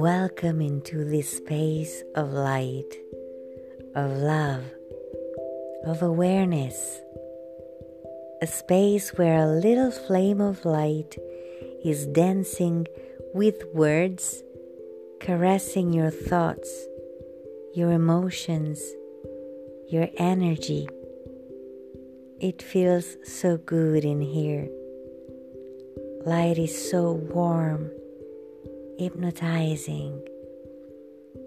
Welcome into this space of light, of love, of awareness. A space where a little flame of light is dancing with words, caressing your thoughts, your emotions, your energy. It feels so good in here. Light is so warm hypnotizing.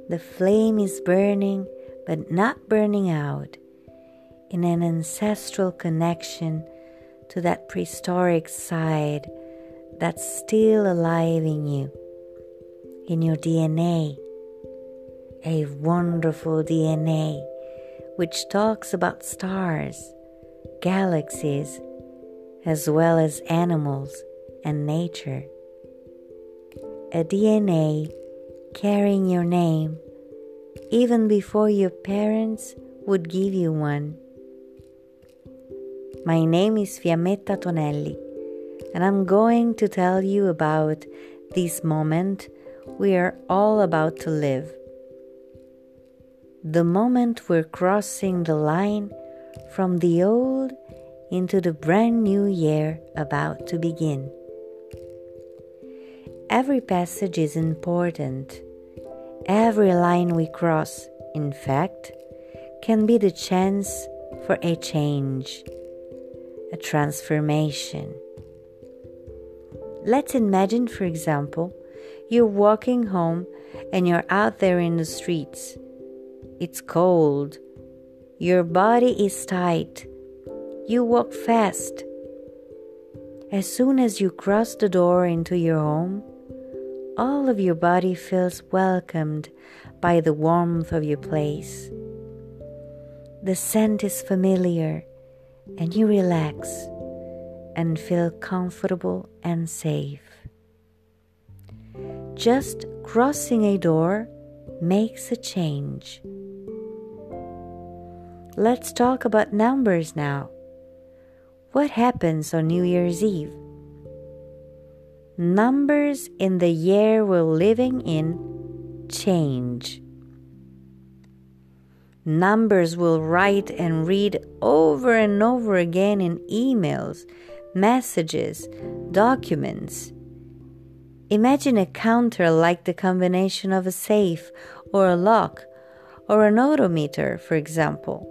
The flame is burning, but not burning out, in an ancestral connection to that prehistoric side that's still alive in you, in your DNA, a wonderful DNA which talks about stars, galaxies, as well as animals and nature a DNA carrying your name even before your parents would give you one. My name is Fiammetta Tonelli, and I'm going to tell you about this moment we are all about to live. The moment we're crossing the line from the old into the brand new year about to begin. Every passage is important. Every line we cross, in fact, can be the chance for a change, a transformation. Let's imagine, for example, you're walking home and you're out there in the streets. It's cold. Your body is tight. You walk fast. As soon as you cross the door into your home, all of your body feels welcomed by the warmth of your place. The scent is familiar, and you relax and feel comfortable and safe. Just crossing a door makes a change. Let's talk about numbers now. What happens on New Year's Eve? Numbers in the year we're living in change. Numbers will write and read over and over again in emails, messages, documents. Imagine a counter like the combination of a safe or a lock or an odometer, for example.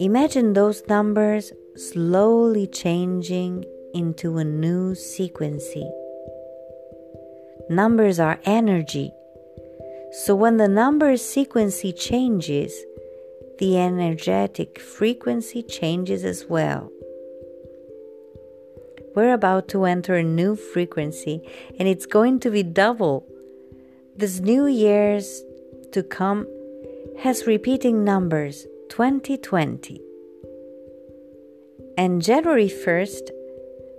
Imagine those numbers slowly changing into a new sequency. Numbers are energy. So when the number sequency changes, the energetic frequency changes as well. We're about to enter a new frequency and it's going to be double. This new year's to come has repeating numbers 2020. And January 1st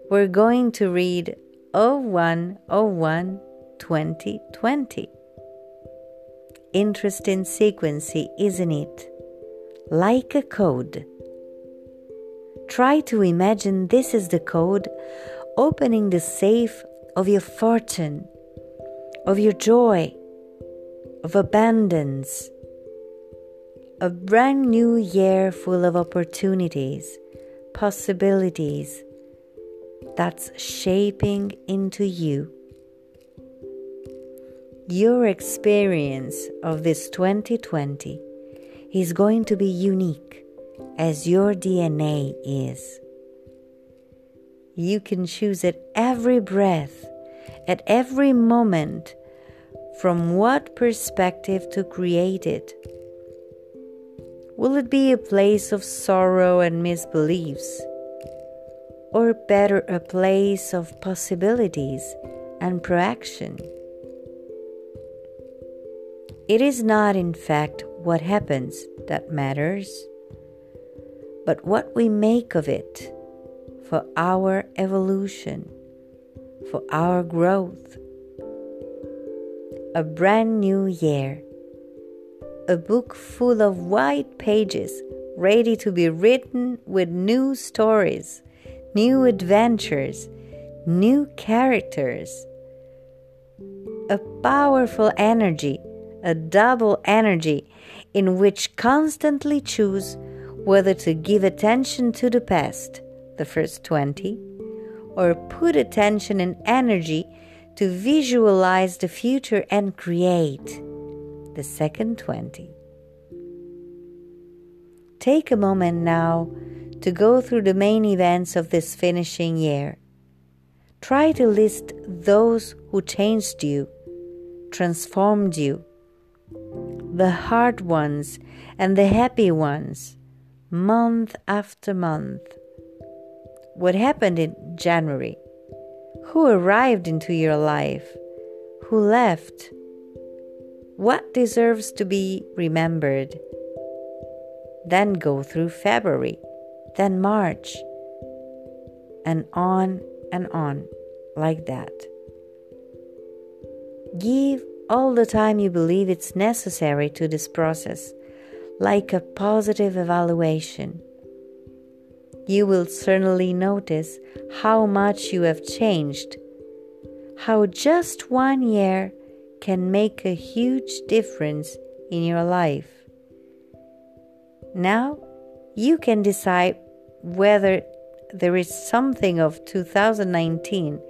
we're going to read 0101 2020. Interesting sequence, isn't it? Like a code. Try to imagine this is the code opening the safe of your fortune, of your joy, of abundance. A brand new year full of opportunities, possibilities, that's shaping into you. Your experience of this 2020 is going to be unique as your DNA is. You can choose at every breath, at every moment, from what perspective to create it. Will it be a place of sorrow and misbeliefs? Or better, a place of possibilities and proaction. It is not, in fact, what happens that matters, but what we make of it for our evolution, for our growth. A brand new year, a book full of white pages ready to be written with new stories new adventures, new characters. a powerful energy, a double energy, in which constantly choose whether to give attention to the past, the first 20, or put attention and energy to visualize the future and create, the second 20. Take a moment now to go through the main events of this finishing year. Try to list those who changed you, transformed you, the hard ones and the happy ones, month after month. What happened in January? Who arrived into your life? Who left? What deserves to be remembered? Then go through February, then March, and on and on like that. Give all the time you believe it's necessary to this process, like a positive evaluation. You will certainly notice how much you have changed, how just one year can make a huge difference in your life. Now you can decide whether there is something of 2019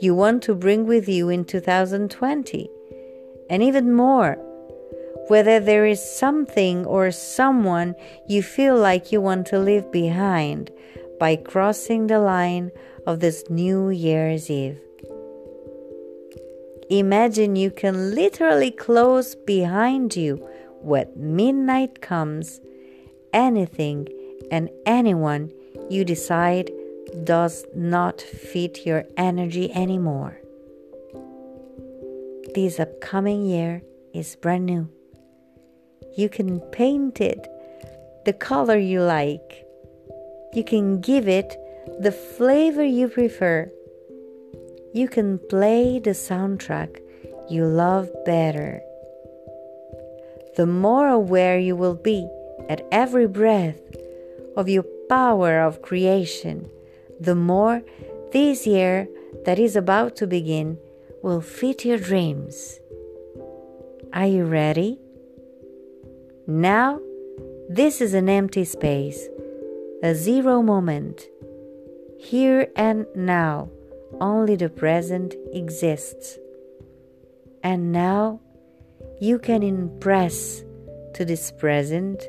you want to bring with you in 2020 and even more, whether there is something or someone you feel like you want to leave behind by crossing the line of this New Year's Eve. Imagine you can literally close behind you when midnight comes anything and anyone you decide does not fit your energy anymore this upcoming year is brand new. You can paint it the color you like. You can give it the flavor you prefer. You can play the soundtrack you love better. The more aware you will be at every breath of your power of creation, the more this year that is about to begin will fit your dreams. Are you ready? Now, this is an empty space, a zero moment. Here and now, only the present exists. And now, you can impress to this present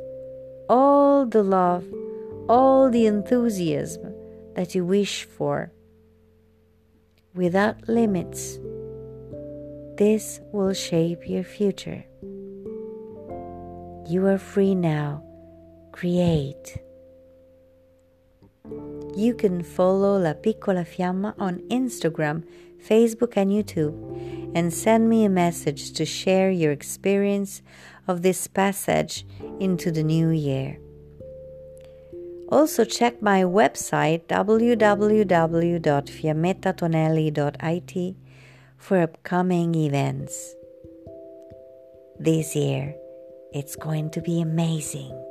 all the love, all the enthusiasm that you wish for, without limits this will shape your future. You are free now. Create. You can follow La Piccola Fiamma on Instagram, Facebook, and YouTube and send me a message to share your experience of this passage into the new year. Also, check my website www.fiammettatonelli.it for upcoming events. This year, it's going to be amazing.